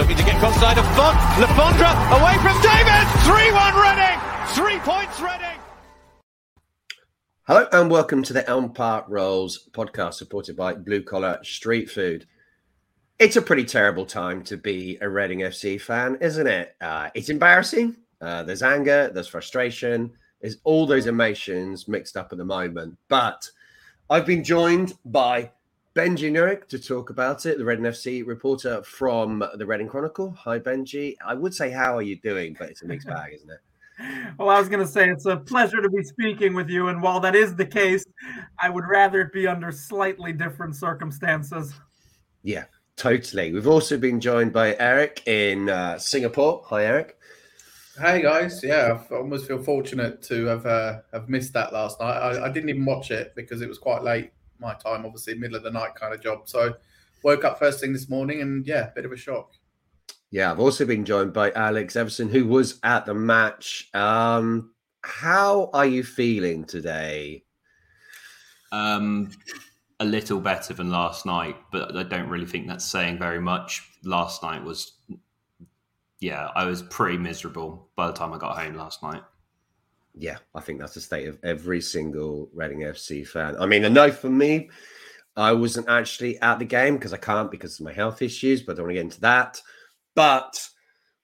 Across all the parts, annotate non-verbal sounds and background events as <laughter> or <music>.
Looking to get cross-side of Font. Lafondra away from David. 3-1 Reading. Three points Reading. Hello and welcome to the Elm Park Rolls podcast supported by Blue Collar Street Food. It's a pretty terrible time to be a Reading FC fan, isn't it? Uh, it's embarrassing. Uh, there's anger, there's frustration, there's all those emotions mixed up at the moment. But I've been joined by Benji Nurick to talk about it, the Reading FC reporter from the Reading Chronicle. Hi, Benji. I would say, how are you doing? But it's a mixed bag, isn't it? Well, I was going to say it's a pleasure to be speaking with you. And while that is the case, I would rather it be under slightly different circumstances. Yeah, totally. We've also been joined by Eric in uh, Singapore. Hi, Eric. Hey guys, yeah, I almost feel fortunate to have uh, have missed that last night. I, I didn't even watch it because it was quite late my time, obviously middle of the night kind of job. So woke up first thing this morning and yeah, bit of a shock. Yeah, I've also been joined by Alex Everson, who was at the match. Um, how are you feeling today? Um, a little better than last night, but I don't really think that's saying very much. Last night was, yeah, I was pretty miserable by the time I got home last night yeah, I think that's the state of every single Reading FC fan. I mean, a no for me. I wasn't actually at the game because I can't because of my health issues, but I don't want to get into that. But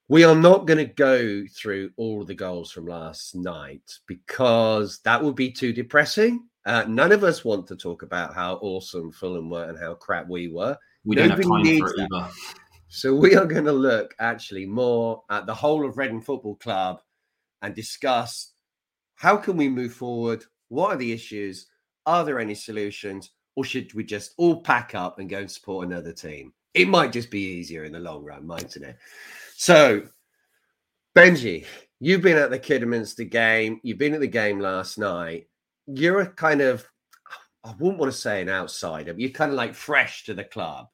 we are not going to go through all of the goals from last night because that would be too depressing. Uh, none of us want to talk about how awesome Fulham were and how crap we were. We don't have time for it either. So we are going to look actually more at the whole of Reading Football Club and discuss how can we move forward? What are the issues? Are there any solutions? Or should we just all pack up and go and support another team? It might just be easier in the long run, mightn't it? So, Benji, you've been at the Kidderminster game. You've been at the game last night. You're a kind of, I wouldn't want to say an outsider, but you're kind of like fresh to the club.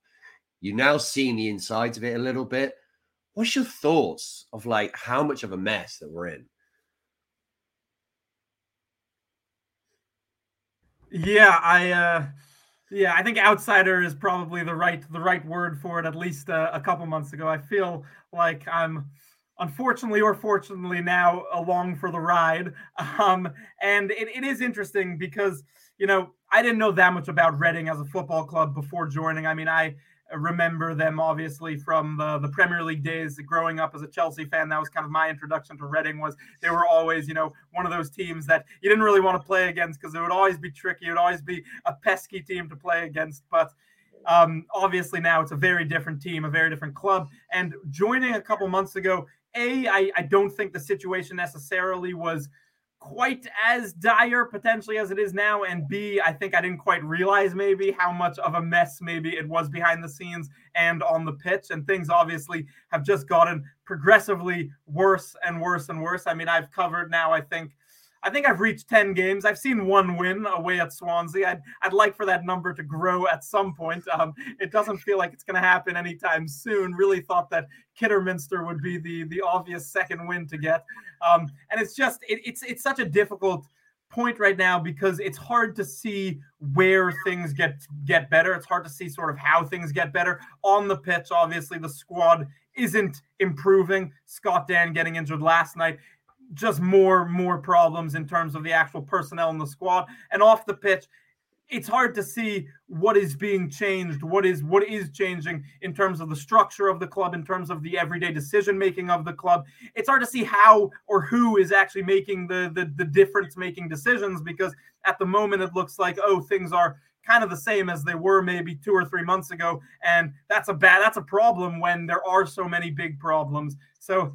You've now seen the insides of it a little bit. What's your thoughts of like how much of a mess that we're in? Yeah, I uh yeah, I think outsider is probably the right the right word for it at least uh, a couple months ago. I feel like I'm unfortunately or fortunately now along for the ride. Um and it, it is interesting because you know, I didn't know that much about Reading as a football club before joining. I mean, I remember them obviously from the, the Premier League days. Growing up as a Chelsea fan, that was kind of my introduction to Reading. Was they were always, you know, one of those teams that you didn't really want to play against because it would always be tricky. It would always be a pesky team to play against. But um, obviously now it's a very different team, a very different club. And joining a couple months ago, a I, I don't think the situation necessarily was quite as dire potentially as it is now and b i think i didn't quite realize maybe how much of a mess maybe it was behind the scenes and on the pitch and things obviously have just gotten progressively worse and worse and worse i mean i've covered now i think I think I've reached 10 games. I've seen one win away at Swansea. I'd, I'd like for that number to grow at some point. Um, it doesn't feel like it's going to happen anytime soon. Really thought that Kidderminster would be the, the obvious second win to get. Um, and it's just, it, it's, it's such a difficult point right now because it's hard to see where things get get better. It's hard to see sort of how things get better on the pitch. Obviously, the squad isn't improving. Scott Dann getting injured last night just more more problems in terms of the actual personnel in the squad and off the pitch it's hard to see what is being changed what is what is changing in terms of the structure of the club in terms of the everyday decision making of the club. It's hard to see how or who is actually making the, the the difference making decisions because at the moment it looks like oh things are kind of the same as they were maybe two or three months ago. And that's a bad that's a problem when there are so many big problems. So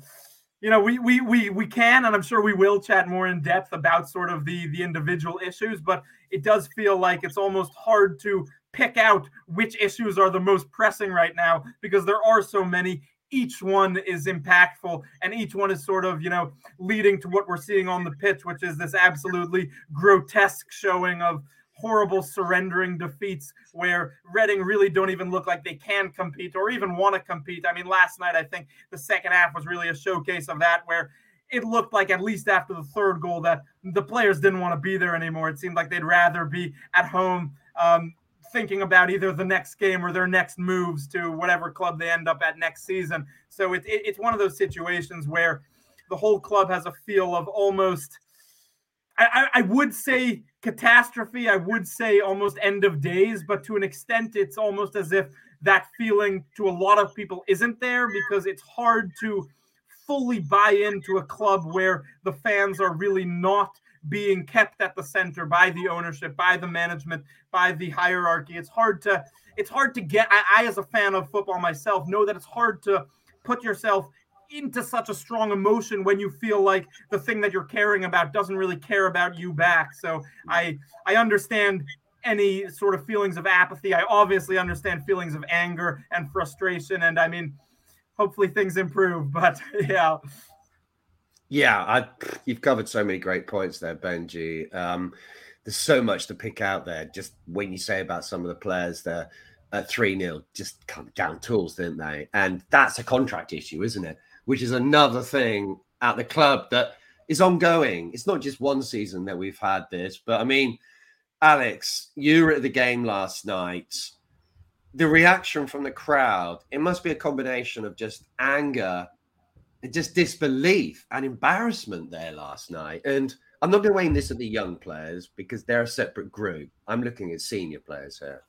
you know, we we we we can, and I'm sure we will chat more in depth about sort of the the individual issues, but it does feel like it's almost hard to pick out which issues are the most pressing right now because there are so many. Each one is impactful, and each one is sort of, you know, leading to what we're seeing on the pitch, which is this absolutely grotesque showing of horrible surrendering defeats where Reading really don't even look like they can compete or even want to compete. I mean, last night, I think the second half was really a showcase of that where it looked like at least after the third goal that the players didn't want to be there anymore. It seemed like they'd rather be at home um, thinking about either the next game or their next moves to whatever club they end up at next season. So it, it, it's one of those situations where the whole club has a feel of almost – I, I, would say catastrophe. I would say almost end of days, but to an extent, it's almost as if that feeling to a lot of people isn't there because it's hard to fully buy into a club where the fans are really not being kept at the center by the ownership, by the management, by the hierarchy. It's hard to it's hard to get. I, I as a fan of football myself know that it's hard to put yourself into such a strong emotion when you feel like the thing that you're caring about doesn't really care about you back. So I I understand any sort of feelings of apathy. I obviously understand feelings of anger and frustration and I mean hopefully things improve, <laughs> but yeah. Yeah, I, you've covered so many great points there, Benji. Um, there's so much to pick out there. Just when you say about some of the players there at 3 0, just come down tools, didn't they? And that's a contract issue, isn't it? Which is another thing at the club that is ongoing. It's not just one season that we've had this, but I mean, Alex, you were at the game last night. The reaction from the crowd, it must be a combination of just anger, just disbelief and embarrassment there last night. And I'm not going to aim this at the young players because they're a separate group. I'm looking at senior players here.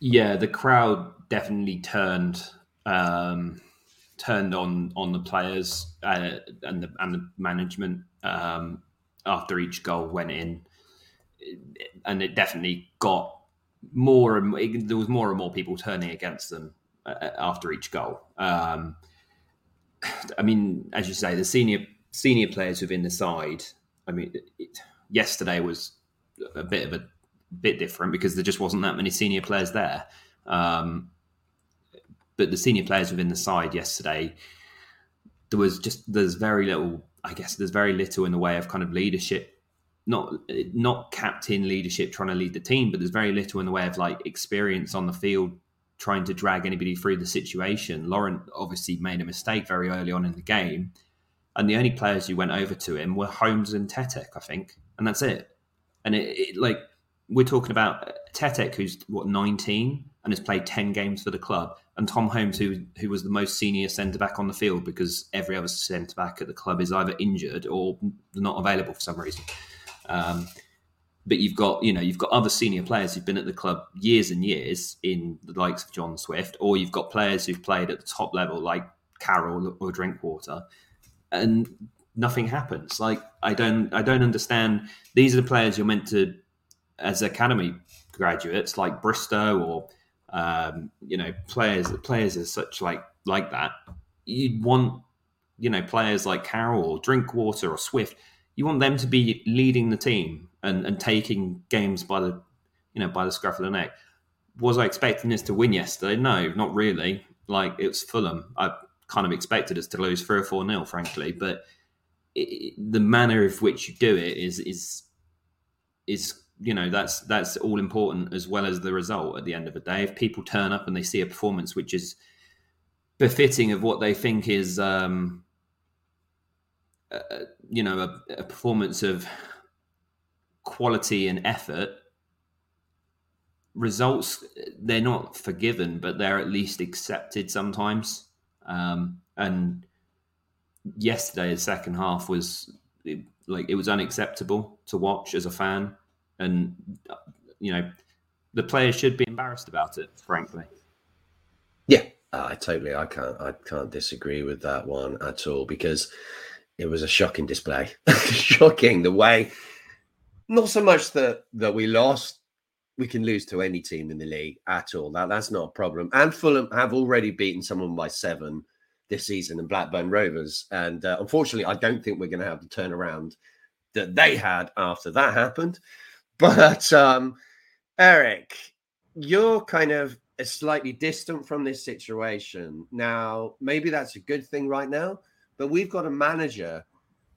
Yeah, the crowd definitely turned um, turned on on the players uh, and the and the management um, after each goal went in, and it definitely got more and it, there was more and more people turning against them uh, after each goal. Um, I mean, as you say, the senior senior players within the side. I mean, it, yesterday was a bit of a bit different because there just wasn't that many senior players there. Um, but the senior players within the side yesterday, there was just there's very little. I guess there's very little in the way of kind of leadership, not not captain leadership trying to lead the team, but there's very little in the way of like experience on the field trying to drag anybody through the situation. Laurent obviously made a mistake very early on in the game, and the only players who went over to him were Holmes and Tetek, I think, and that's it. And it, it like we're talking about Tetek, who's what 19 and has played 10 games for the club, and Tom Holmes, who who was the most senior centre back on the field because every other centre back at the club is either injured or not available for some reason. Um, but you've got you know you've got other senior players who've been at the club years and years in the likes of John Swift, or you've got players who've played at the top level like Carroll or Drinkwater, and nothing happens. Like I don't I don't understand. These are the players you're meant to, as academy graduates, like Bristow or um, you know, players players as such like like that. You'd want, you know, players like Carroll or Drinkwater or Swift. You want them to be leading the team and, and taking games by the, you know, by the scruff of the neck. Was I expecting this to win yesterday? No, not really. Like it was Fulham. I kind of expected us to lose three or four nil, frankly. But it, the manner of which you do it is is is you know that's that's all important as well as the result at the end of the day. If people turn up and they see a performance which is befitting of what they think is, um, uh, you know, a, a performance of quality and effort, results they're not forgiven, but they're at least accepted sometimes. Um, and yesterday, the second half was like it was unacceptable to watch as a fan and you know the players should be embarrassed about it. Frankly, yeah, I totally, I can't, I can't disagree with that one at all because it was a shocking display, <laughs> shocking the way. Not so much that that we lost. We can lose to any team in the league at all. That that's not a problem. And Fulham have already beaten someone by seven this season in Blackburn Rovers. And uh, unfortunately, I don't think we're going to have the turnaround that they had after that happened. <laughs> But um, Eric, you're kind of slightly distant from this situation. Now, maybe that's a good thing right now, but we've got a manager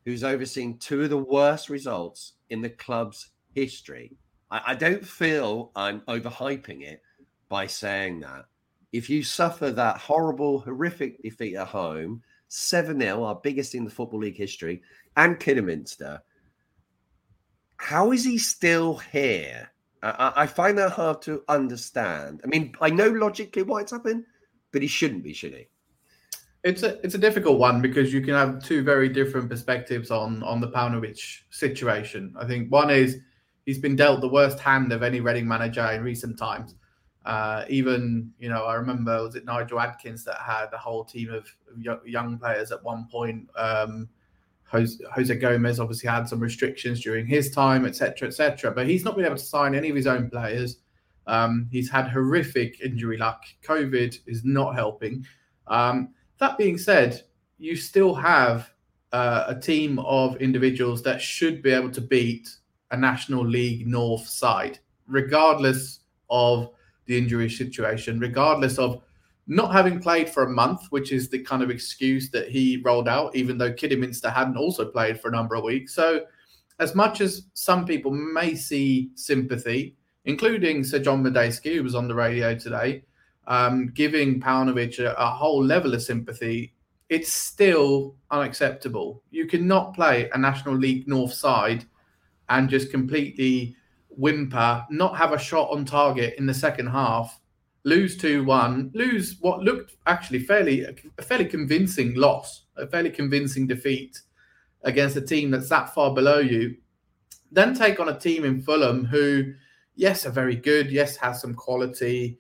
who's overseeing two of the worst results in the club's history. I, I don't feel I'm overhyping it by saying that. If you suffer that horrible, horrific defeat at home, 7 0, our biggest in the Football League history, and Kidderminster, how is he still here? I, I, find that hard to understand. I mean, I know logically why it's happened, but he shouldn't be, should he? It's a it's a difficult one because you can have two very different perspectives on on the Paunovic situation. I think one is he's been dealt the worst hand of any Reading manager in recent times. Uh, even you know, I remember was it Nigel Adkins that had the whole team of young players at one point. Um, Jose, Jose Gomes obviously had some restrictions during his time, etc., etc. But he's not been able to sign any of his own players. Um, he's had horrific injury luck. COVID is not helping. Um, that being said, you still have uh, a team of individuals that should be able to beat a National League North side, regardless of the injury situation, regardless of not having played for a month, which is the kind of excuse that he rolled out, even though Kidderminster hadn't also played for a number of weeks. So, as much as some people may see sympathy, including Sir John Madejski, who was on the radio today, um, giving Paunovic a, a whole level of sympathy, it's still unacceptable. You cannot play a National League North side and just completely whimper, not have a shot on target in the second half lose 2 1, lose what looked actually fairly a fairly convincing loss, a fairly convincing defeat against a team that's that far below you. Then take on a team in Fulham who, yes, are very good, yes, has some quality.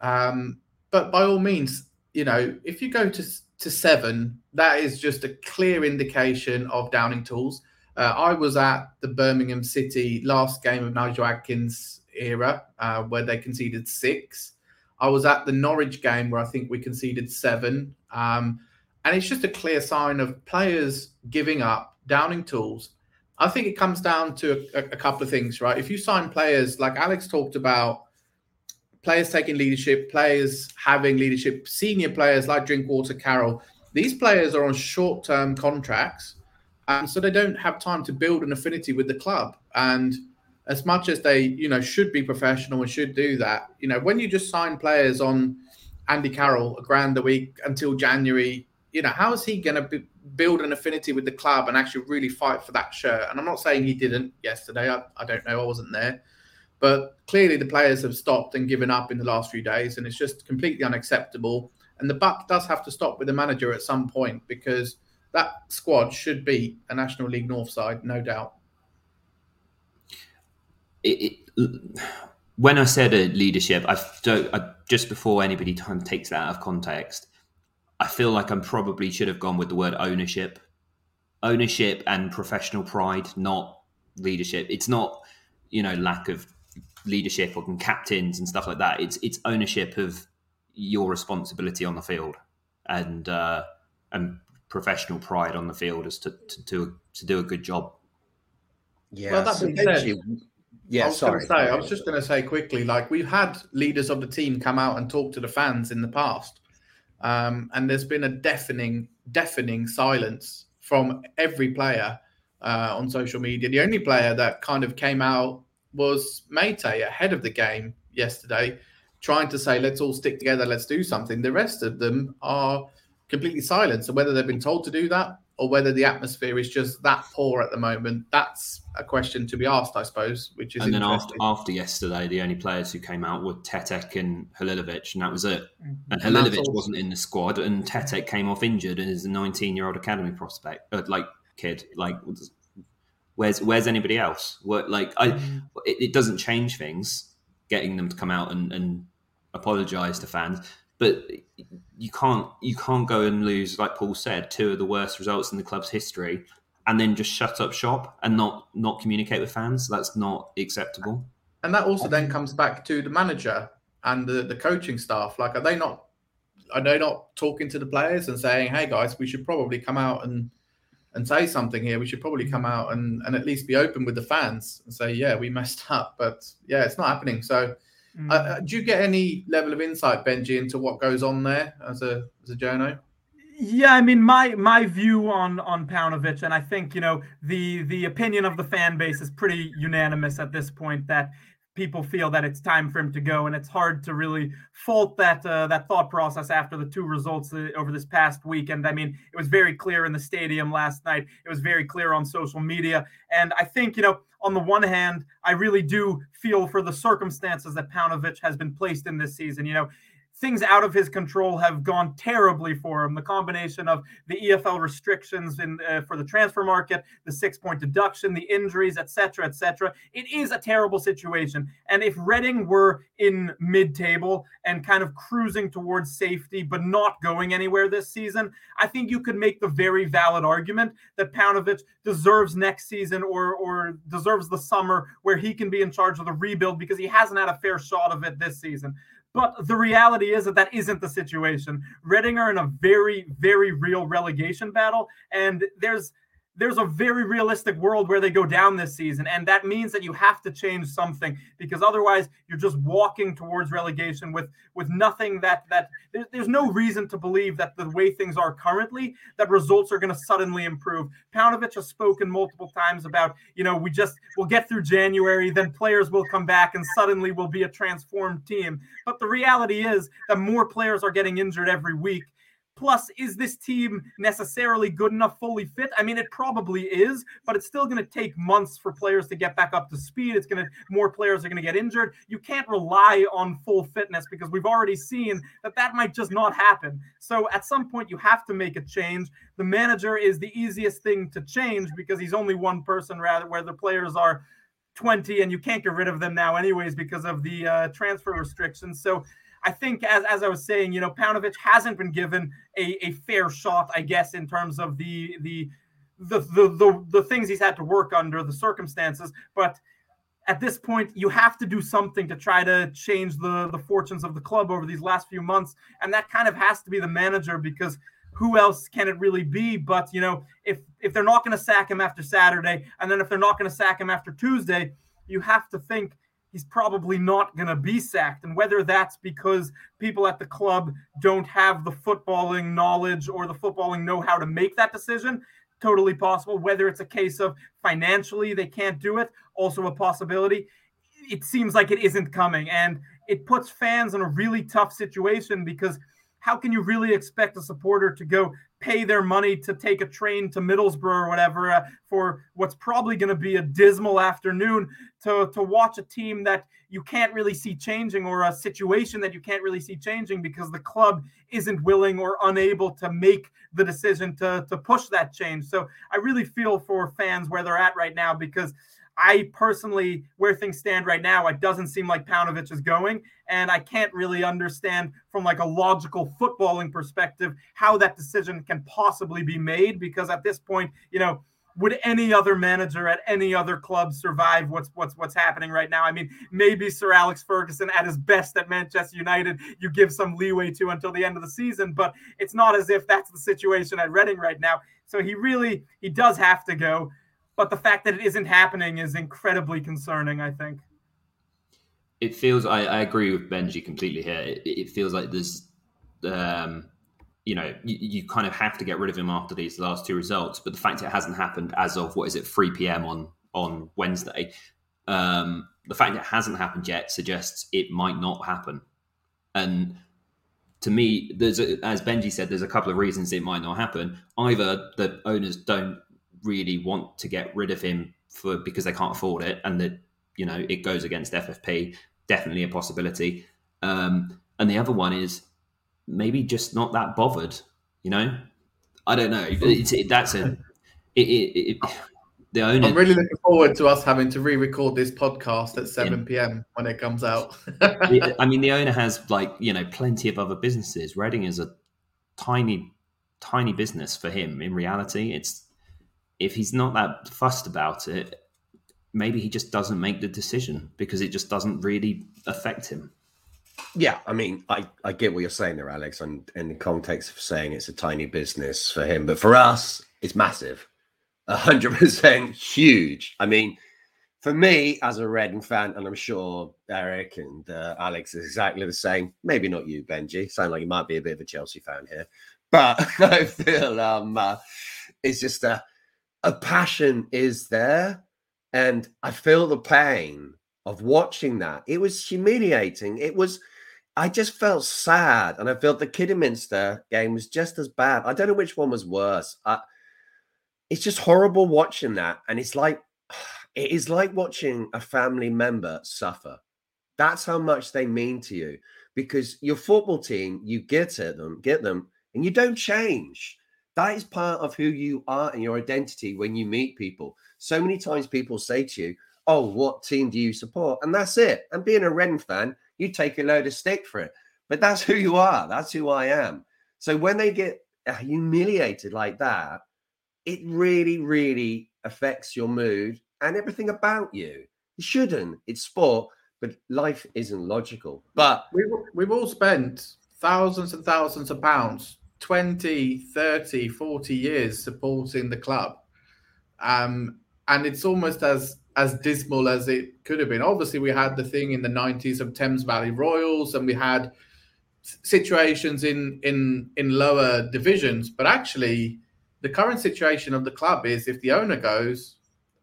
Um, but by all means, you know, if you go to, to seven, that is just a clear indication of downing tools. Uh, I was at the Birmingham City last game of Nigel Adkins' era, uh, where they conceded six. I was at the Norwich game where I think we conceded seven. Um, and it's just a clear sign of players giving up, downing tools. I think it comes down to a, a couple of things, right? If you sign players, like Alex talked about, players taking leadership, players having leadership, senior players like Drinkwater Carroll, these players are on short term contracts. And so they don't have time to build an affinity with the club. And as much as they, you know, should be professional and should do that, you know, when you just sign players on Andy Carroll a grand a week until January, you know, how is he going to build an affinity with the club and actually really fight for that shirt? And I'm not saying he didn't yesterday. I, I don't know. I wasn't there. But clearly the players have stopped and given up in the last few days. And it's just completely unacceptable. And the buck does have to stop with the manager at some point because that squad should be a National League North side, no doubt it, it, when I said a leadership, I don't. I, just before anybody time takes that out of context, I feel like I probably should have gone with the word ownership, ownership and professional pride, not leadership. It's not you know lack of leadership or captains and stuff like that. It's it's ownership of your responsibility on the field and uh, and professional pride on the field as to to, to, to do a good job. Yeah, well, that being said, yeah, I was sorry. Say, I was just going to say quickly, like we've had leaders of the team come out and talk to the fans in the past, um, and there's been a deafening, deafening silence from every player uh, on social media. The only player that kind of came out was Meite ahead of the game yesterday, trying to say, let's all stick together, let's do something. The rest of them are completely silent. So whether they've been told to do that or whether the atmosphere is just that poor at the moment, that's a question to be asked, I suppose. Which is and then after after yesterday, the only players who came out were Tetek and Halilovic, and that was it. Mm-hmm. And Halilovic wasn't in the squad, and Tetek came off injured and is a 19 year old academy prospect, uh, like kid. Like, where's where's anybody else? What like I, mm-hmm. it, it doesn't change things getting them to come out and, and apologize to fans but you can't you can't go and lose like paul said two of the worst results in the club's history and then just shut up shop and not not communicate with fans. That's not acceptable. And that also then comes back to the manager and the, the coaching staff. Like are they not are they not talking to the players and saying hey guys we should probably come out and and say something here. We should probably come out and, and at least be open with the fans and say yeah we messed up. But yeah it's not happening. So Mm. Uh, do you get any level of insight, Benji, into what goes on there as a as a journo? Yeah, I mean my my view on on Paunovic, and I think you know the the opinion of the fan base is pretty unanimous at this point that people feel that it's time for him to go, and it's hard to really fault that uh, that thought process after the two results uh, over this past week. And I mean, it was very clear in the stadium last night. It was very clear on social media, and I think you know, on the one hand, I really do feel for the circumstances that Paunovic has been placed in this season. You know, things out of his control have gone terribly for him. The combination of the EFL restrictions in, uh, for the transfer market, the six point deduction, the injuries, etc., etc. It is a terrible situation. And if Reading were in mid table and kind of cruising towards safety, but not going anywhere this season, I think you could make the very valid argument that Paunovic deserves next season or, or deserves the summer where he can be in charge of the rebuild because he hasn't had a fair shot of it this season. But the reality is that that isn't the situation. Reading are in a very, very real relegation battle, and there's there's a very realistic world where they go down this season and that means that you have to change something because otherwise you're just walking towards relegation with with nothing that that there's, no reason to believe that the way things are currently that results are going to suddenly improve. Paunovic has spoken multiple times about you know we just we'll get through January then players will come back and suddenly we'll be a transformed team. But the reality is that more players are getting injured every week Plus, is this team necessarily good enough fully fit? I mean, it probably is, but it's still going to take months for players to get back up to speed. It's going to more players are going to get injured. You can't rely on full fitness because we've already seen that that might just not happen. So at some point, you have to make a change. The manager is the easiest thing to change because he's only one person, rather where the players are 20 and you can't get rid of them now anyways because of the uh, transfer restrictions. So I think, as, as I was saying, you know, Paunovic hasn't been given a, a fair shot, I guess, in terms of the the the, the the the things he's had to work under, the circumstances. But at this point, you have to do something to try to change the the fortunes of the club over these last few months, and that kind of has to be the manager because who else can it really be? But you know, if if they're not going to sack him after Saturday, and then if they're not going to sack him after Tuesday, you have to think he's probably not going to be sacked. And whether that's because people at the club don't have the footballing knowledge or the footballing know how to make that decision, totally possible. Whether it's a case of financially they can't do it, also a possibility. It seems like it isn't coming. And it puts fans in a really tough situation because how can you really expect a supporter to go pay their money to take a train to Middlesbrough or whatever uh, for what's probably going to be a dismal afternoon to, to watch a team that you can't really see changing or a situation that you can't really see changing because the club isn't willing or unable to make the decision to, to push that change. So I really feel for fans where they're at right now because – I personally, where things stand right now, it doesn't seem like Paunovic is going, and I can't really understand from like a logical footballing perspective how that decision can possibly be made. Because at this point, you know, would any other manager at any other club survive what's what's what's happening right now? I mean, maybe Sir Alex Ferguson at his best at Manchester United, you give some leeway to until the end of the season, but it's not as if that's the situation at Reading right now. So he really he does have to go but the fact that it isn't happening is incredibly concerning. I think it feels. I, I agree with Benji completely here. It, it feels like there's um, you know, you, you, kind of have to get rid of him after these last two results. But the fact it hasn't happened as of what is it, 3 p.m. on on Wednesday, um, the fact it hasn't happened yet suggests it might not happen. And to me, there's a, as Benji said, there's a couple of reasons it might not happen. Either the owners don't really want to get rid of him for because they can't afford it, and that you know it goes against FFP. Definitely a possibility. Um, and the other one is maybe just not that bothered. You know, I don't know. It's, it, that's a it, it, the owner. I'm really looking forward to us having to re-record this podcast at 7 p.m. when it comes out. <laughs> I mean, the owner has like you know plenty of other businesses. Reading is a tiny, tiny business for him. In reality, it's if he's not that fussed about it, maybe he just doesn't make the decision because it just doesn't really affect him. Yeah, I mean, I, I get what you're saying there, Alex, and in the context of saying it's a tiny business for him, but for us, it's massive, hundred percent huge. I mean, for me as a Reading fan, and I'm sure Eric and uh, Alex is exactly the same. Maybe not you, Benji. Sound like you might be a bit of a Chelsea fan here, but <laughs> I feel um, uh, it's just a a passion is there, and I feel the pain of watching that. It was humiliating. It was, I just felt sad. And I felt the Kidderminster game was just as bad. I don't know which one was worse. I, it's just horrible watching that. And it's like, <sighs> it is like watching a family member suffer. That's how much they mean to you because your football team, you get at them, get them, and you don't change. That is part of who you are and your identity when you meet people. So many times people say to you, oh, what team do you support? And that's it. And being a Ren fan, you take a load of stick for it. But that's who you are. That's who I am. So when they get uh, humiliated like that, it really, really affects your mood and everything about you. It shouldn't. It's sport, but life isn't logical. But we've, we've all spent thousands and thousands of pounds 20 30 40 years supporting the club um, and it's almost as as dismal as it could have been. Obviously, we had the thing in the 90s of Thames Valley Royals, and we had situations in in in lower divisions. But actually, the current situation of the club is if the owner goes,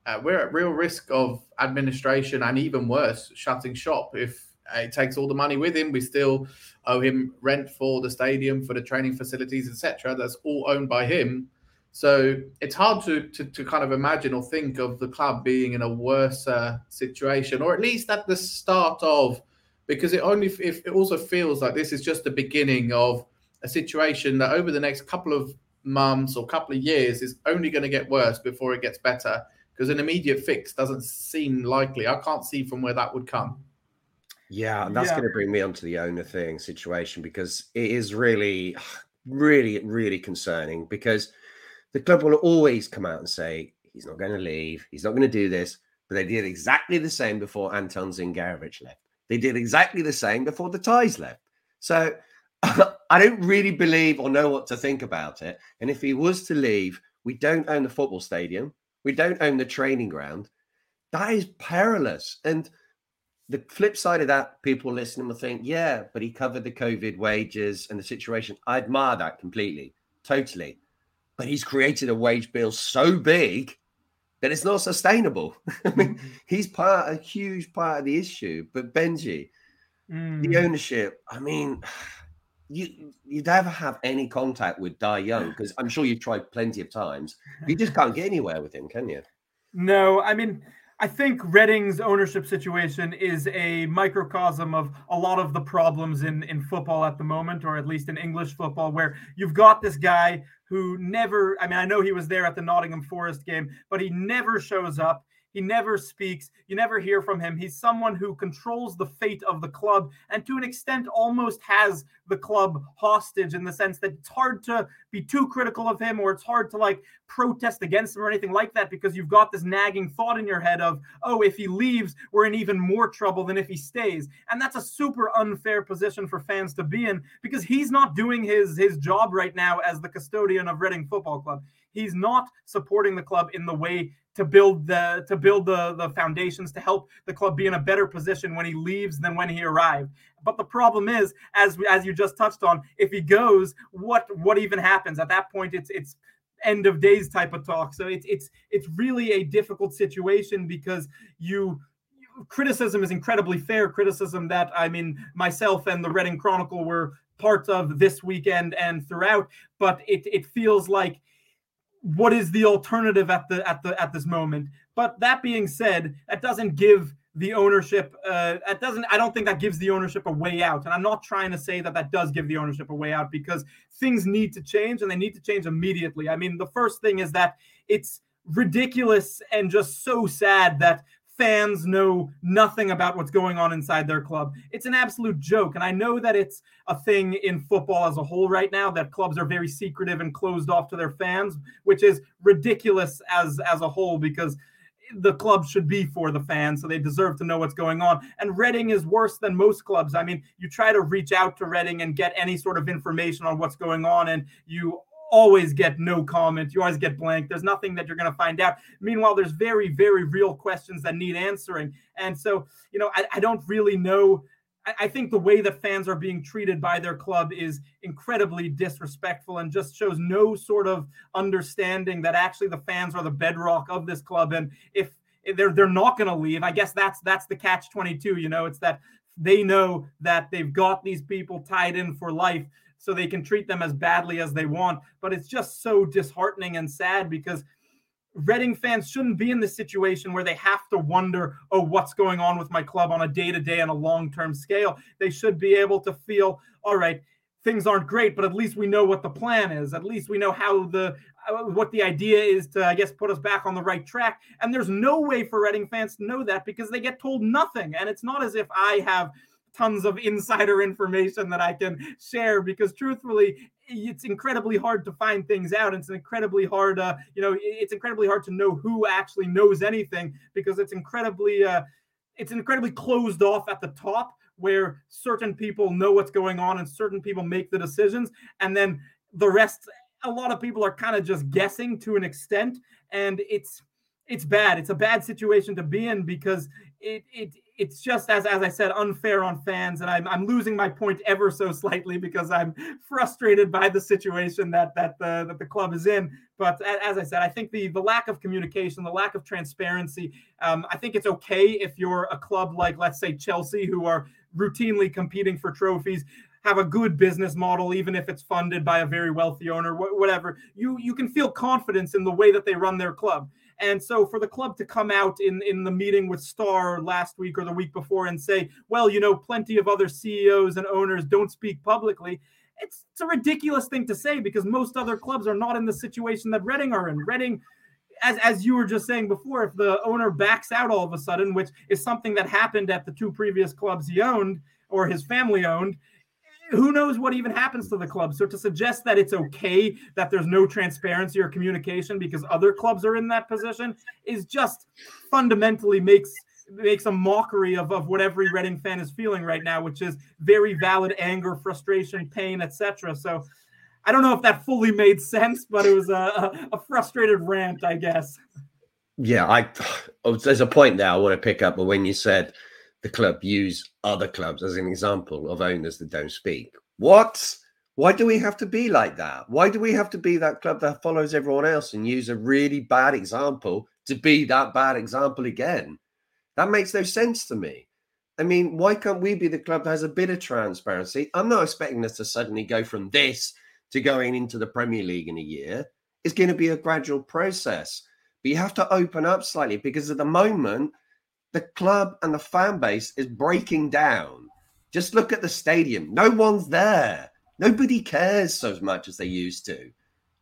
uh, we're at real risk of administration and even worse, shutting shop. If it takes all the money with him, we still owe him rent for the stadium, for the training facilities, etc. That's all owned by him so it's hard to, to, to kind of imagine or think of the club being in a worse uh, situation, or at least at the start of, because it only if it also feels like this is just the beginning of a situation that over the next couple of months or couple of years is only going to get worse before it gets better. Because an immediate fix doesn't seem likely. I can't see from where that would come. Yeah, and that's yeah. going to bring me onto the owner thing situation because it is really, <sighs> really, really concerning because the club will always come out and say he's not going to leave, he's not going to do this. But they did exactly the same before Anton Zingarevich left. They did exactly the same before the Thais left. So <laughs> I don't really believe or know what to think about it. And if he was to leave, we don't own the football stadium, we don't own the training ground. That is perilous. And the flip side of that, people listening will think, yeah, but he covered the COVID wages and the situation. I admire that completely, totally but he's created a wage bill so big that it's not sustainable. <laughs> I mean, mm-hmm. he's part a huge part of the issue. But Benji, mm. the ownership, I mean, <sighs> you you'd never have any contact with Dai Yongge <laughs> because I'm sure you've tried plenty of times. You just <laughs> can't get anywhere with him, can you? No, I mean, I think Reading's ownership situation is a microcosm of a lot of the problems in, in football at the moment, or at least in English football, where you've got this guy who never, I mean, I know he was there at the Nottingham Forest game, but he never shows up. He never speaks. You never hear from him. He's someone who controls the fate of the club and to an extent almost has the club hostage in the sense that it's hard to be too critical of him or it's hard to like protest against him or anything like that because you've got this nagging thought in your head of, oh, if he leaves, we're in even more trouble than if he stays. And that's a super unfair position for fans to be in because he's not doing his his job right now as the custodian of Reading Football Club. He's not supporting the club in the way to build the to build the the foundations to help the club be in a better position when he leaves than when he arrived. But the problem is, as as you just touched on, if he goes, what what even happens at that point? It's it's end of days type of talk. So it's it's it's really a difficult situation because you criticism is incredibly fair criticism that I mean myself and the Reading Chronicle were part of this weekend and throughout, but it it feels like what is the alternative at the at the at this moment. But that being said, that doesn't give the ownership uh that doesn't i don't think that gives the ownership a way out and i'm not trying to say that that does give the ownership a way out because things need to change and they need to change immediately i mean the first thing is that it's ridiculous and just so sad that fans know nothing about what's going on inside their club. It's an absolute joke. And I know that it's a thing in football as a whole right now that clubs are very secretive and closed off to their fans, which is ridiculous as as a whole because the club should be for the fans, so they deserve to know what's going on. And Reading is worse than most clubs. I mean, you try to reach out to Reading and get any sort of information on what's going on, and you always get no comment. You always get blank. There's nothing that you're going to find out. Meanwhile, there's very, very real questions that need answering. And so, you know, I, I don't really know. I, I think the way that fans are being treated by their club is incredibly disrespectful and just shows no sort of understanding that actually the fans are the bedrock of this club. And if they're they're not going to leave, I guess that's that's the catch 22. You know, it's that they know that they've got these people tied in for life so they can treat them as badly as they want. But it's just so disheartening and sad because Reading fans shouldn't be in this situation where they have to wonder, oh, what's going on with my club on a day to day and a long term scale. They should be able to feel, all right, things aren't great, but at least we know what the plan is. At least we know how the uh, what the idea is to, I guess, put us back on the right track. And there's no way for Reading fans to know that because they get told nothing. And it's not as if I have tons of insider information that I can share because truthfully, it's incredibly hard to find things out. It's incredibly hard, uh, you know, it's incredibly hard to know who actually knows anything because it's incredibly, uh, it's incredibly closed off at the top where certain people know what's going on and certain people make the decisions, and then the rest, a lot of people are kind of just guessing to an extent, and it's it's bad. It's a bad situation to be in because it it it's just as as I said, unfair on fans, and I'm I'm losing my point ever so slightly because I'm frustrated by the situation that that the that the club is in. But as I said, I think the the lack of communication, the lack of transparency. Um, I think it's okay if you're a club like let's say Chelsea, who are routinely competing for trophies have a good business model, even if it's funded by a very wealthy owner, whatever. You you can feel confidence in the way that they run their club. And so for the club to come out in, in the meeting with Star last week or the week before and say, well, you know, plenty of other CEOs and owners don't speak publicly, it's, it's a ridiculous thing to say because most other clubs are not in the situation that Reading are in. Reading, as, as you were just saying before, if the owner backs out all of a sudden, which is something that happened at the two previous clubs he owned or his family owned, who knows what even happens to the club. So to suggest that it's okay that there's no transparency or communication because other clubs are in that position is just fundamentally makes makes a mockery of, of what every Reading fan is feeling right now, which is very valid anger, frustration, pain, etc. So I don't know if that fully made sense, but it was a, a, frustrated rant, I guess. Yeah, I oh, there's a point there I want to pick up, but when you said the club use other clubs as an example of owners that don't speak. What? Why do we have to be like that? Why do we have to be that club that follows everyone else and use a really bad example to be that bad example again? That makes no sense to me. I mean, why can't we be the club that has a bit of transparency? I'm not expecting us to suddenly go from this to going into the Premier League in a year. It's going to be a gradual process. But you have to open up slightly because at the moment, the club and the fan base is breaking down. Just look at the stadium. No one's there. Nobody cares so much as they used to.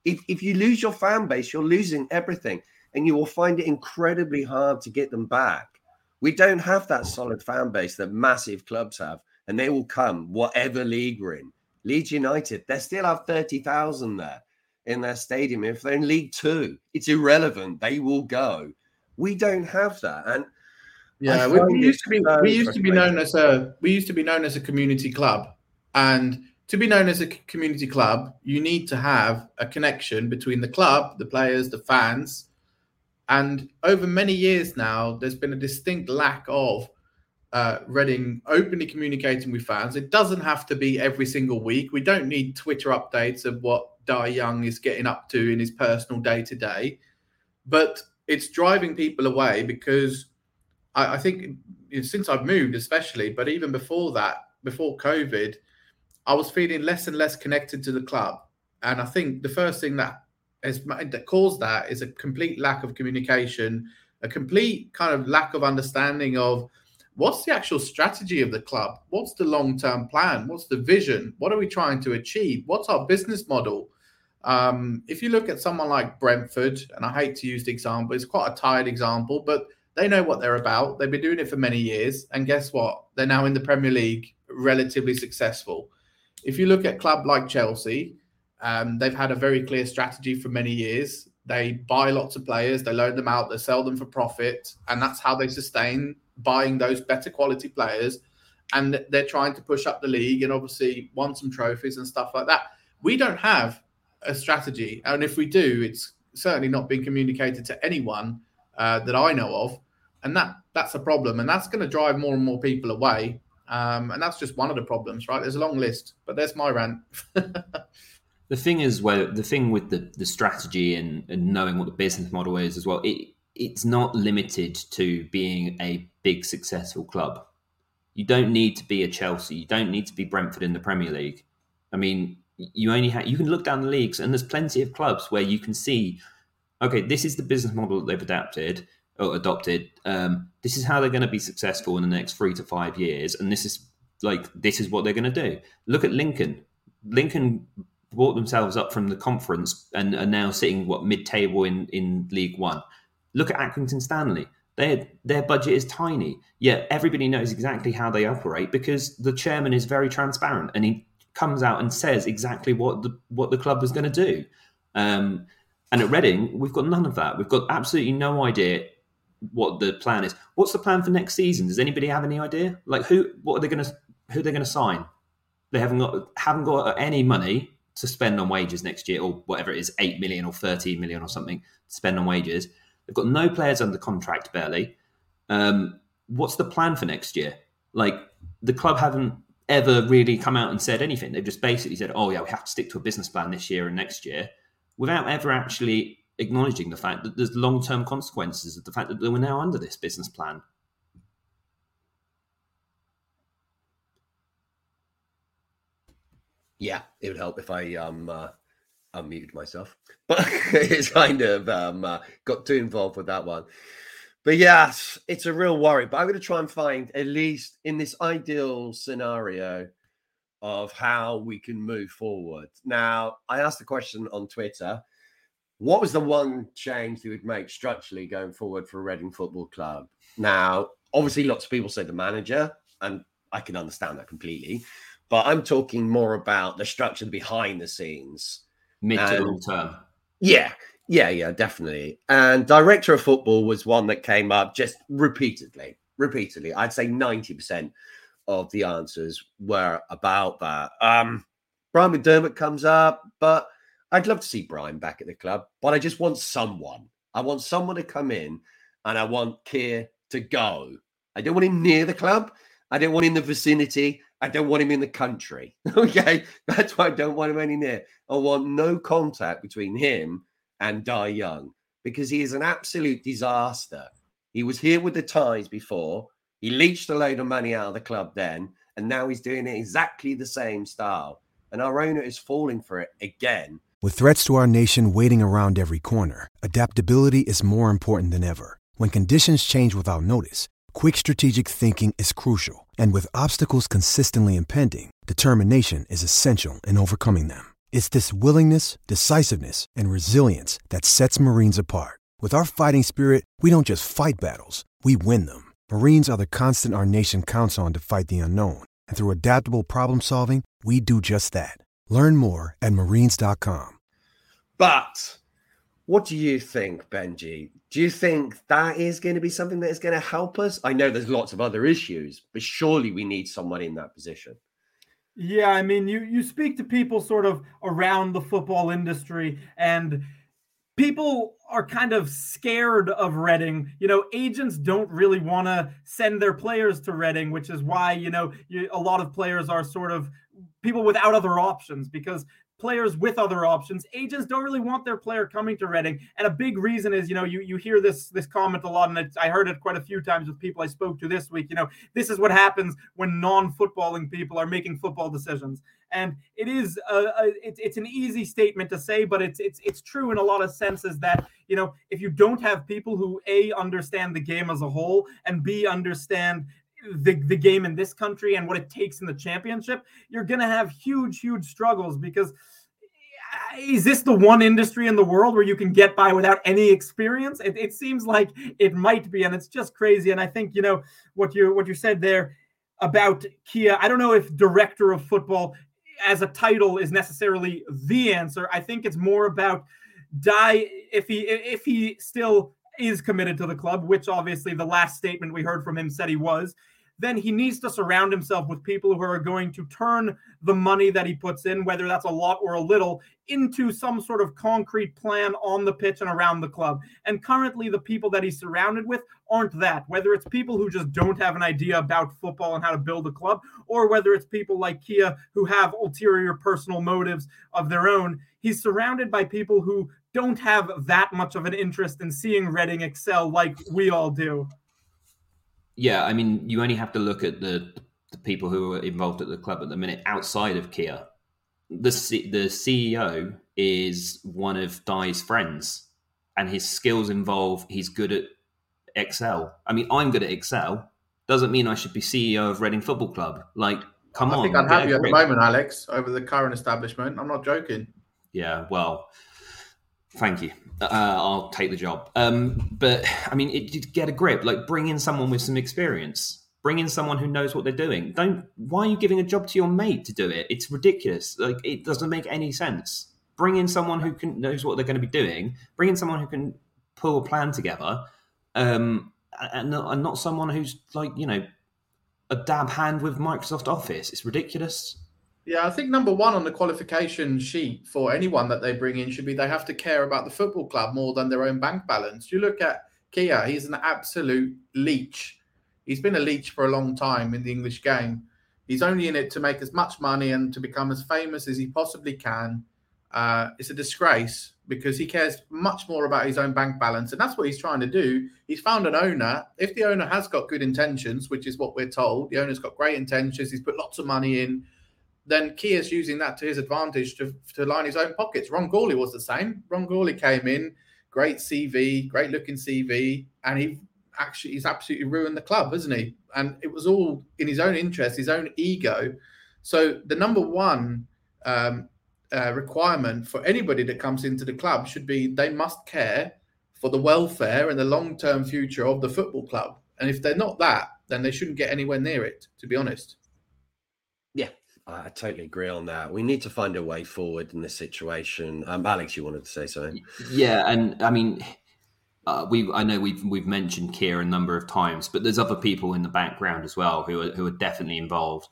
If, if you lose your fan base, you're losing everything, and you will find it incredibly hard to get them back. We don't have that solid fan base that massive clubs have, and they will come whatever league we're in. Leeds United, they still have 30,000 there in their stadium. If they're in League Two, it's irrelevant. They will go. We don't have that. And yeah, we, we, used to be we used to be known as a we used to be known as a community club, and to be known as a community club, you need to have a connection between the club, the players, the fans, And over many years now, there's been a distinct lack of uh, Reading openly communicating with fans. It doesn't have to be every single week. We don't need Twitter updates of what Dai Yongge is getting up to in his personal day to day, but it's driving people away because I, I think since I've moved, especially, but even before that, before COVID, I was feeling less and less connected to the club. And I think the first thing that has that caused that is a complete lack of communication, a complete kind of lack of understanding of what's the actual strategy of the club? What's the long term plan? What's the vision? What are we trying to achieve? What's our business model? Um, if you look at someone like Brentford, and I hate to use the example, it's quite a tired example, but they know what they're about. They've been doing it for many years. And guess what? They're now in the Premier League, relatively successful. If you look at club like Chelsea, um, they've had a very clear strategy for many years. They buy lots of players, they loan them out, they sell them for profit, and that's how they sustain buying those better quality players. And they're trying to push up the league and obviously won some trophies and stuff like that. We don't have a strategy, and if we do, it's certainly not been communicated to anyone uh, that I know of, and that that's a problem, and that's going to drive more and more people away. Um, and that's just one of the problems, right? There's a long list, but there's my rant. <laughs> the thing is, where the thing with the, the strategy and, and knowing what the business model is as well, it it's not limited to being a big successful club. You don't need to be a Chelsea. You don't need to be Brentford in the Premier League. I mean, you only have you can look down the leagues, and there's plenty of clubs where you can see, okay, this is the business model that they've adapted or adopted. Um, this is how they're going to be successful in the next three to five years, and this is like this is what they're going to do. Look at Lincoln. Lincoln brought themselves up from the conference and are now sitting what mid-table in in League One. Look at Accrington Stanley. Their their budget is tiny, yet everybody knows exactly how they operate because the chairman is very transparent and he comes out and says exactly what the what the club is going to do. Um, and at Reading, we've got none of that. We've got absolutely no idea what the plan is. What's the plan for next season? Does anybody have any idea? Like who? What are they going to? Who are they going to sign? They haven't got haven't got any money to spend on wages next year, or whatever it is, eight million or thirteen million or something to spend on wages. They've got no players under contract barely. Um, what's the plan for next year? Like the club haven't ever really come out and said anything. They've just basically said, "Oh yeah, we have to stick to a business plan this year and next year," without ever actually acknowledging the fact that there's long-term consequences of the fact that they were now under this business plan. Yeah, it would help if I um uh, unmuted myself, <laughs> but it's kind of um, uh, got too involved with that one. But yes, it's a real worry. But I'm going to try and find at least in this ideal scenario of how we can move forward. Now, I asked the question on Twitter. What was the one change you would make structurally going forward for Reading Football Club? Now, obviously, lots of people say the manager, and I can understand that completely. But I'm talking more about the structure behind the scenes mid to long term. Yeah, yeah, yeah, definitely. And director of football was one that came up just repeatedly, repeatedly. I'd say 90% of the answers were about that. Um, Brian McDermott comes up, but I'd love to see Brian back at the club. But I just want someone. I want someone to come in and I want Kia to go. I don't want him near the club. I don't want him in the vicinity. I don't want him in the country. <laughs> Okay. That's why I don't want him any near. I want no contact between him and Dai Yongge because he is an absolute disaster. He was here with the Thais before. He leached a load of money out of the club then, and now he's doing it exactly the same style. And our owner is falling for it again. With threats to our nation waiting around every corner, adaptability is more important than ever. When conditions change without notice, quick strategic thinking is crucial. And with obstacles consistently impending, determination is essential in overcoming them. It's this willingness, decisiveness, and resilience that sets Marines apart. With our fighting spirit, we don't just fight battles, we win them. Marines are the constant our nation counts on to fight the unknown. And through adaptable problem solving, we do just that. Learn more at marines.com. But what do you think, Benji? Do you think that is going to be something that is going to help us? I know there's lots of other issues, but surely we need someone in that position. Yeah, I mean, you you speak to people sort of around the football industry, and people are kind of scared of Reading. You know, agents don't really want to send their players to Reading, which is why, you know, you, a lot of players are sort of people without other options because players with other options. Agents don't really want their player coming to Reading, and a big reason is you know you you hear this this comment a lot, and I heard it quite a few times with people I spoke to this week. You know, this is what happens when non-footballing people are making football decisions, and it is a, a it, it's an easy statement to say, but it's it's it's true in a lot of senses that you know if you don't have people who a understand the game as a whole and b understand the, the game in this country and what it takes in the championship, you're going to have huge, huge struggles because eh, is this the one industry in the world where you can get by without any experience? It, it seems like it might be, and it's just crazy. And I think you know what you what you said there about Kia. I don't know if director of football as a title is necessarily the answer. I think it's more about Dai if he if he still is committed to the club, which obviously the last statement we heard from him said he was then he needs to surround himself with people who are going to turn the money that he puts in, whether that's a lot or a little, into some sort of concrete plan on the pitch and around the club. And currently, the people that he's surrounded with aren't that, whether it's people who just don't have an idea about football and how to build a club, or whether it's people like Kia who have ulterior personal motives of their own. He's surrounded by people who don't have that much of an interest in seeing Reading excel like we all do yeah, I mean, you only have to look at the, the people who are involved at the club at the minute outside of Kia. The C, the CEO is one of Dai's friends, and his skills involve he's good at Excel. I mean, I'm good at Excel. Doesn't mean I should be CEO of Reading Football Club. Like, come I on. I think I'd have you at the moment, Alex, over the current establishment. I'm not joking. Yeah, well, Thank you. Uh, I'll take the job. Um, but I mean, it, get a grip. Like, bring in someone with some experience. Bring in someone who knows what they're doing. Don't. Why are you giving a job to your mate to do it? It's ridiculous. Like, it doesn't make any sense. Bring in someone who can knows what they're going to be doing. Bring in someone who can pull a plan together, um, and, and not someone who's like you know a dab hand with Microsoft Office. It's ridiculous. Yeah, I think number one on the qualification sheet for anyone that they bring in should be they have to care about the football club more than their own bank balance. You look at Kia, he's an absolute leech. He's been a leech for a long time in the English game. He's only in it to make as much money and to become as famous as he possibly can. Uh, it's a disgrace because he cares much more about his own bank balance. And that's what he's trying to do. He's found an owner. If the owner has got good intentions, which is what we're told, the owner's got great intentions, he's put lots of money in then Kia's using that to his advantage to, to line his own pockets. Ron Gourlay was the same. Ron Gourlay came in, great CV, great looking CV, and he actually he's absolutely ruined the club, hasn't he? And it was all in his own interest, his own ego. So the number one um, uh, requirement for anybody that comes into the club should be they must care for the welfare and the long term future of the football club. And if they're not that, then they shouldn't get anywhere near it, to be honest. I totally agree on that. We need to find a way forward in this situation. Um, Alex, you wanted to say something? Yeah, and I mean, uh, we I know we've we've mentioned Kia a number of times, but there's other people in the background as well who are who are definitely involved.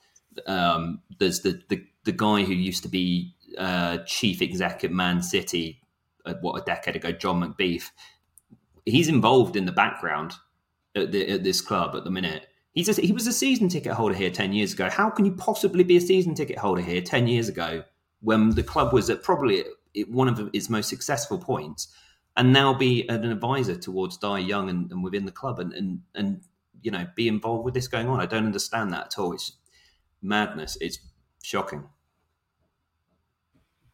Um, there's the, the the guy who used to be uh, chief exec at Man City, uh, what a decade ago, John McBeef. He's involved in the background at, the, at this club at the minute. He's a, he was a season ticket holder here 10 years ago. How can you possibly be a season ticket holder here 10 years ago when the club was at probably one of its most successful points and now be an advisor towards Dai Yongge and, and within the club and, and, and, you know, be involved with this going on? I don't understand that at all. It's madness. It's shocking.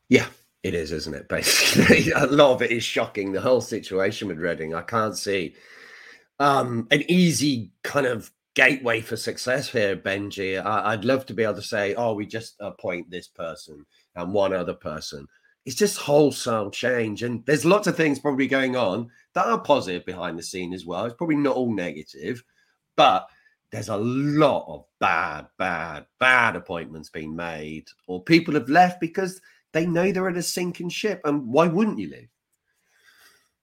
Yeah, it is, isn't it? Basically, <laughs> a lot of it is shocking. The whole situation with Reading, I can't see um, an easy kind of gateway for success here, Benji. I, would love to be able to say, oh, we just appoint this person and one other person. It's just wholesale change. And there's lots of things probably going on that are positive behind the scene as well. It's probably not all negative, but there's a lot of bad, bad, bad appointments being made, or people have left because they know they're in a sinking ship. And why wouldn't you leave?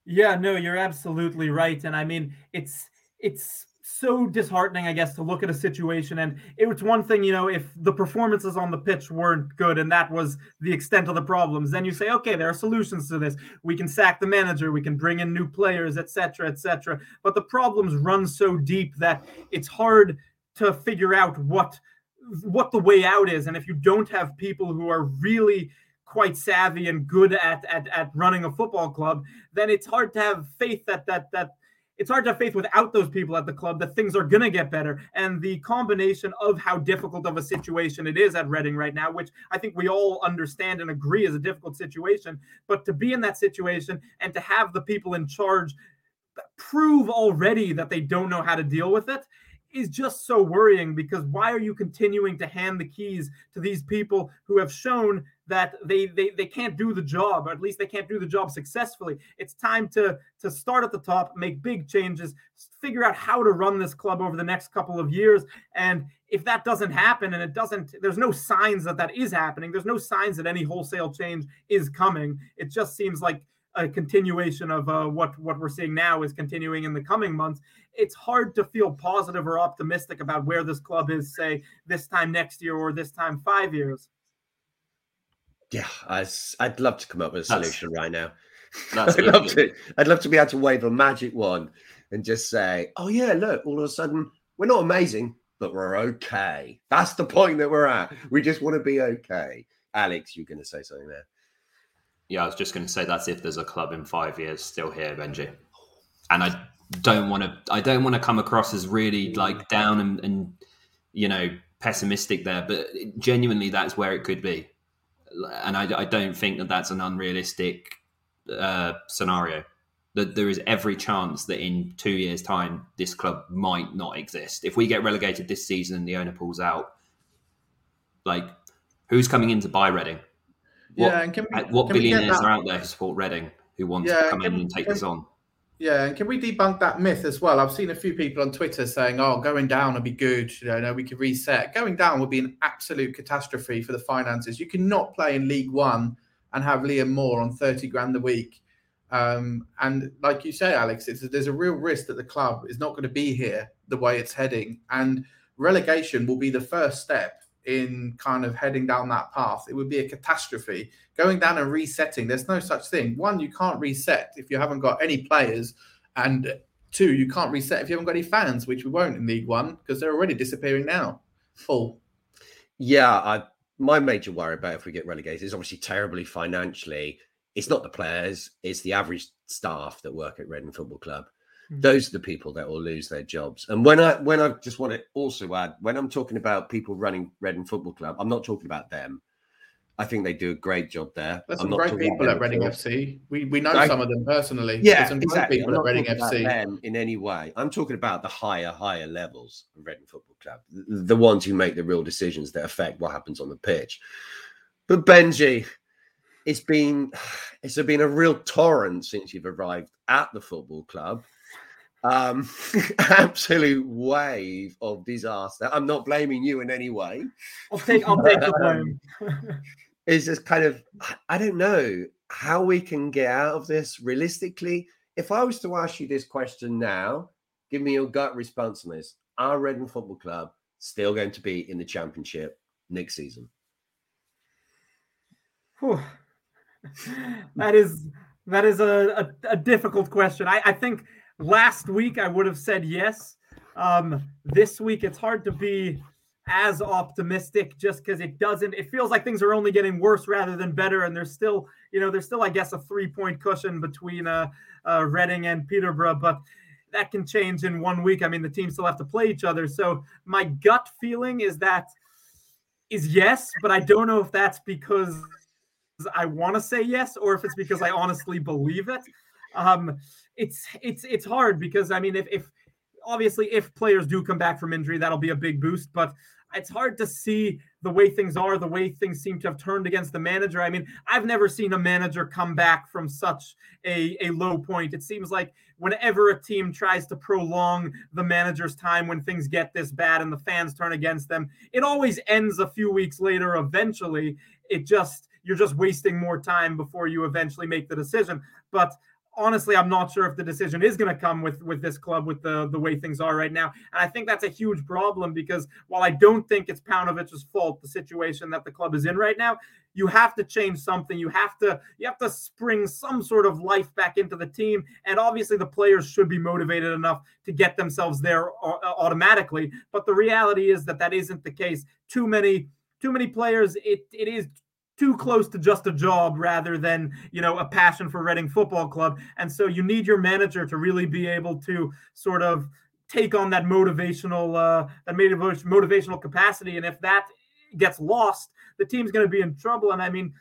Yeah, no, you're absolutely right. And I mean, it's, it's, so disheartening, I guess, to look at a situation. And it was one thing, you know, if the performances on the pitch weren't good and that was the extent of the problems, then you say, okay, there are solutions to this. We can sack the manager, we can bring in new players, etc., etc. But the problems run so deep that it's hard to figure out what what the way out is. And if you don't have people who are really quite savvy and good at, at at running a football club, then it's hard to have faith that that that it's hard to have faith without those people at the club that things are going to get better. And the combination of how difficult of a situation it is at Reading right now, which I think we all understand and agree is a difficult situation, but to be in that situation and to have the people in charge prove already that they don't know how to deal with it is just so worrying because why are you continuing to hand the keys to these people who have shown that they, they they can't do the job or at least they can't do the job successfully it's time to to start at the top make big changes figure out how to run this club over the next couple of years and if that doesn't happen and it doesn't there's no signs that that is happening there's no signs that any wholesale change is coming it just seems like a continuation of uh, what what we're seeing now is continuing in the coming months. It's hard to feel positive or optimistic about where this club is, say this time next year or this time five years. Yeah, I, would love to come up with a solution that's, right now. <laughs> That's I'd love to. I'd love to be able to wave a magic wand and just say, "Oh yeah, look! All of a sudden, we're not amazing, but we're okay." That's the point that we're at. We just want to be okay. Alex, you're going to say something there. Yeah, I was just going to say that's if there's a club in five years still here, Benji. And I don't want to. I don't want to come across as really like down and, and you know pessimistic there, but genuinely that's where it could be. And I, I don't think that that's an unrealistic uh, scenario. That there is every chance that in two years' time this club might not exist. If we get relegated this season and the owner pulls out, like who's coming in to buy Reading? What, yeah, and can we, what can billionaires are out there who support Reading who want yeah, to come in and take can, this on? Yeah, and can we debunk that myth as well? I've seen a few people on Twitter saying, "Oh, going down would be good. You know, we could reset. Going down would be an absolute catastrophe for the finances. You cannot play in League One and have Liam Moore on thirty grand a week. Um, and like you say, Alex, there's a real risk that the club is not going to be here the way it's heading, and relegation will be the first step in kind of heading down that path. It would be a catastrophe. Going down and resetting, there's no such thing. One, you can't reset if you haven't got any players. And two, you can't reset if you haven't got any fans, which we won't in League One because they're already disappearing now. Full. Yeah, I, my major worry about if we get relegated is obviously terribly financially. It's not the players, it's the average staff that work at Reading Football Club. Mm. those are the people that will lose their jobs. And when I when I just want to also add, when I'm talking about people running Reading Football Club, I'm not talking about them. I think they do a great job there. There's some great people at Reading FC. We we know I, some of them personally. Yeah, There's some exactly. people at Reading FC. Them in any way. I'm talking about the higher higher levels of Reading Football Club, the, the ones who make the real decisions that affect what happens on the pitch. But Benji, it's been <sighs> it's been a real torrent since you've arrived at the football club um <laughs> absolute wave of disaster. I'm not blaming you in any way. I'll take i'll take the <laughs> blame. it's just kind of i don't know how we can get out of this realistically. If i was to ask you this question now give me your gut response on this. Are Reading football club still going to be in the championship next season? <laughs> That is that is a, a, a difficult question. I, I think Last week, I would have said yes. Um, this week, it's hard to be as optimistic just because it doesn't it feels like things are only getting worse rather than better. And there's still you know there's still i guess a three point cushion between uh, uh reading and peterborough but that can change in one week. I mean the teams still have to play each other. So my gut feeling is that is yes but i don't know if that's because i want to say yes or if it's because i honestly believe it um it's it's it's hard because I mean if if obviously if players do come back from injury that'll be a big boost but it's hard to see the way things are the way things seem to have turned against the manager. I mean i've never seen a manager come back from such a, a low point. It seems like whenever a team tries to prolong the manager's time when things get this bad and the fans turn against them it always ends a few weeks later. Eventually it just you're just wasting more time before you eventually make the decision. But honestly, I'm not sure if the decision is going to come with with this club with the the way things are right now. And I think that's a huge problem because while I don't think it's Paunovic's fault, the situation that the club is in right now, you have to change something. You have to you have to spring some sort of life back into the team. And obviously, the players should be motivated enough to get themselves there uh, automatically. But the reality is that that isn't the case. Too many too many players. It it is too close to just a job rather than you know a passion for Reading Football Club. And so you need your manager to really be able to sort of take on that motivational uh, that motivational capacity. And if that gets lost, the team's going to be in trouble. And I mean,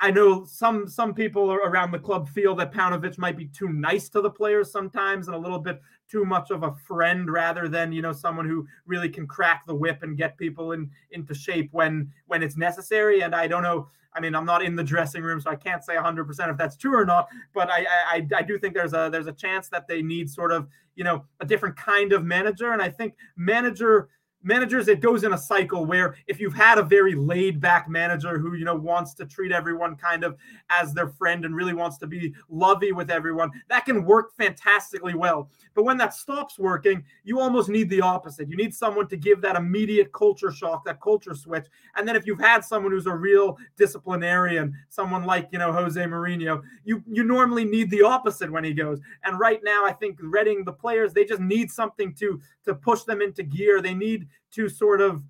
I know some some people around the club feel that Paunovic might be too nice to the players sometimes and a little bit too much of a friend rather than you know someone who really can crack the whip and get people in into shape when when it's necessary. And I don't know. I mean, I'm not in the dressing room, so I can't say 100% if that's true or not. But I, I I do think there's a there's a chance that they need sort of you know a different kind of manager. And I think manager managers it goes in a cycle where if you've had a very laid back manager who you know wants to treat everyone kind of as their friend and really wants to be lovey with everyone that can work fantastically well. But when that stops working you almost need the opposite. You need someone to give that immediate culture shock that culture switch. And then if you've had someone who's a real disciplinarian someone like you know Jose Mourinho you you normally need the opposite when he goes. And right now I think Reading the players they just need something to to push them into gear. They need to sort of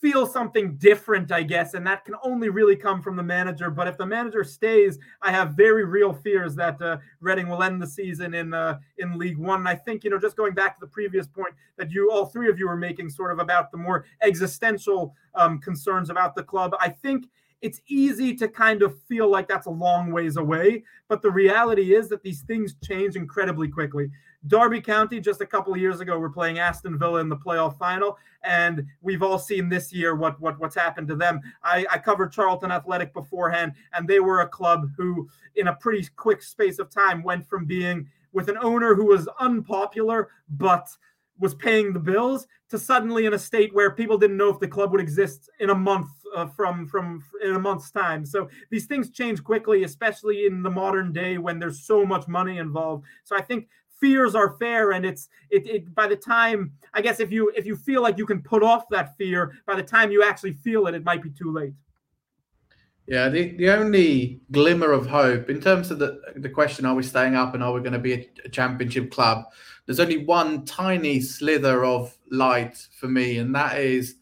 feel something different, I guess, and that can only really come from the manager. But if the manager stays, I have very real fears that uh, Reading will end the season in uh, in League One. And I think you know, just going back to the previous point that you all three of you were making, sort of about the more existential um, concerns about the club, I think it's easy to kind of feel like that's a long ways away. But the reality is that these things change incredibly quickly. Derby County, just a couple of years ago, were playing Aston Villa in the playoff final, and we've all seen this year what what what's happened to them. I, I covered Charlton Athletic beforehand, and they were a club who, in a pretty quick space of time, went from being with an owner who was unpopular but was paying the bills to suddenly in a state where people didn't know if the club would exist in a month uh, from from in a month's time. So these things change quickly, especially in the modern day when there's so much money involved. So I think fears are fair and it's it, it by the time i guess if you if you feel like you can put off that fear by the time you actually feel it it might be too late yeah the, the only glimmer of hope in terms of the the question are we staying up and are we going to be a, a championship club there's only one tiny slither of light for me and that is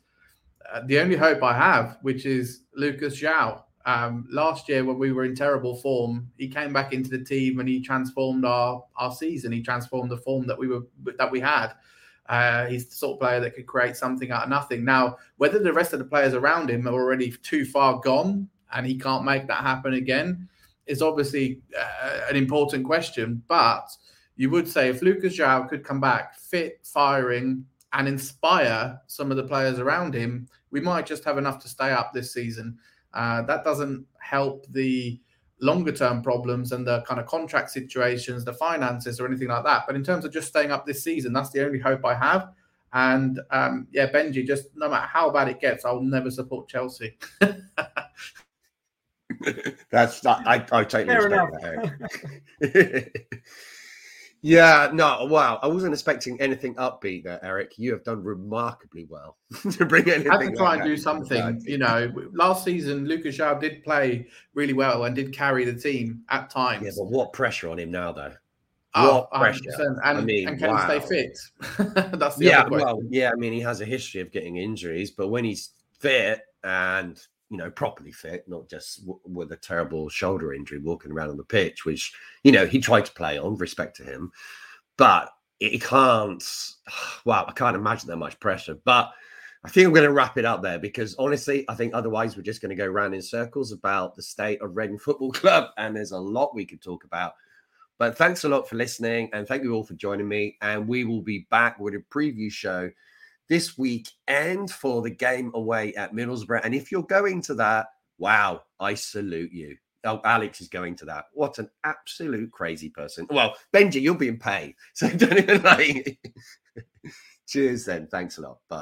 uh, the only hope i have which is lucas joão um, last year, when we were in terrible form, he came back into the team and he transformed our our season. He transformed the form that we were that we had. Uh, he's the sort of player that could create something out of nothing. Now, whether the rest of the players around him are already too far gone and he can't make that happen again is obviously uh, an important question. But you would say if Lucas João could come back fit, firing, and inspire some of the players around him, we might just have enough to stay up this season. Uh, that doesn't help the longer term problems and the kind of contract situations, the finances, or anything like that. But in terms of just staying up this season, that's the only hope I have. And um, yeah, Benji, just no matter how bad it gets, I'll never support Chelsea. <laughs> that's I, I totally Fair respect that. <laughs> <laughs> Yeah, no, wow. I wasn't expecting anything upbeat there, Eric. You have done remarkably well <laughs> to bring anything. I have to try and do something. You know, last season, Lucas João did play really well and did carry the team at times. Yeah, but what pressure on him now, though? Oh, what pressure? And, I mean, and can wow. he stay fit? <laughs> That's the yeah, well, yeah. I mean, he has a history of getting injuries, but when he's fit and you know, properly fit, not just w- with a terrible shoulder injury walking around on the pitch, which, you know, he tried to play on, respect to him. But he can't, <sighs> wow, I can't imagine that much pressure. But I think I'm going to wrap it up there because honestly, I think otherwise we're just going to go round in circles about the state of Reading Football <laughs> Club. And there's a lot we could talk about. But thanks a lot for listening and thank you all for joining me. And we will be back with a preview show this weekend for the game away at Middlesbrough. And if you're going to that, wow, I salute you. Oh, Alex is going to that. What an absolute crazy person. Well, Benji, you'll be in pay. <laughs> So don't even like. <laughs> Cheers then. Thanks a lot. Bye.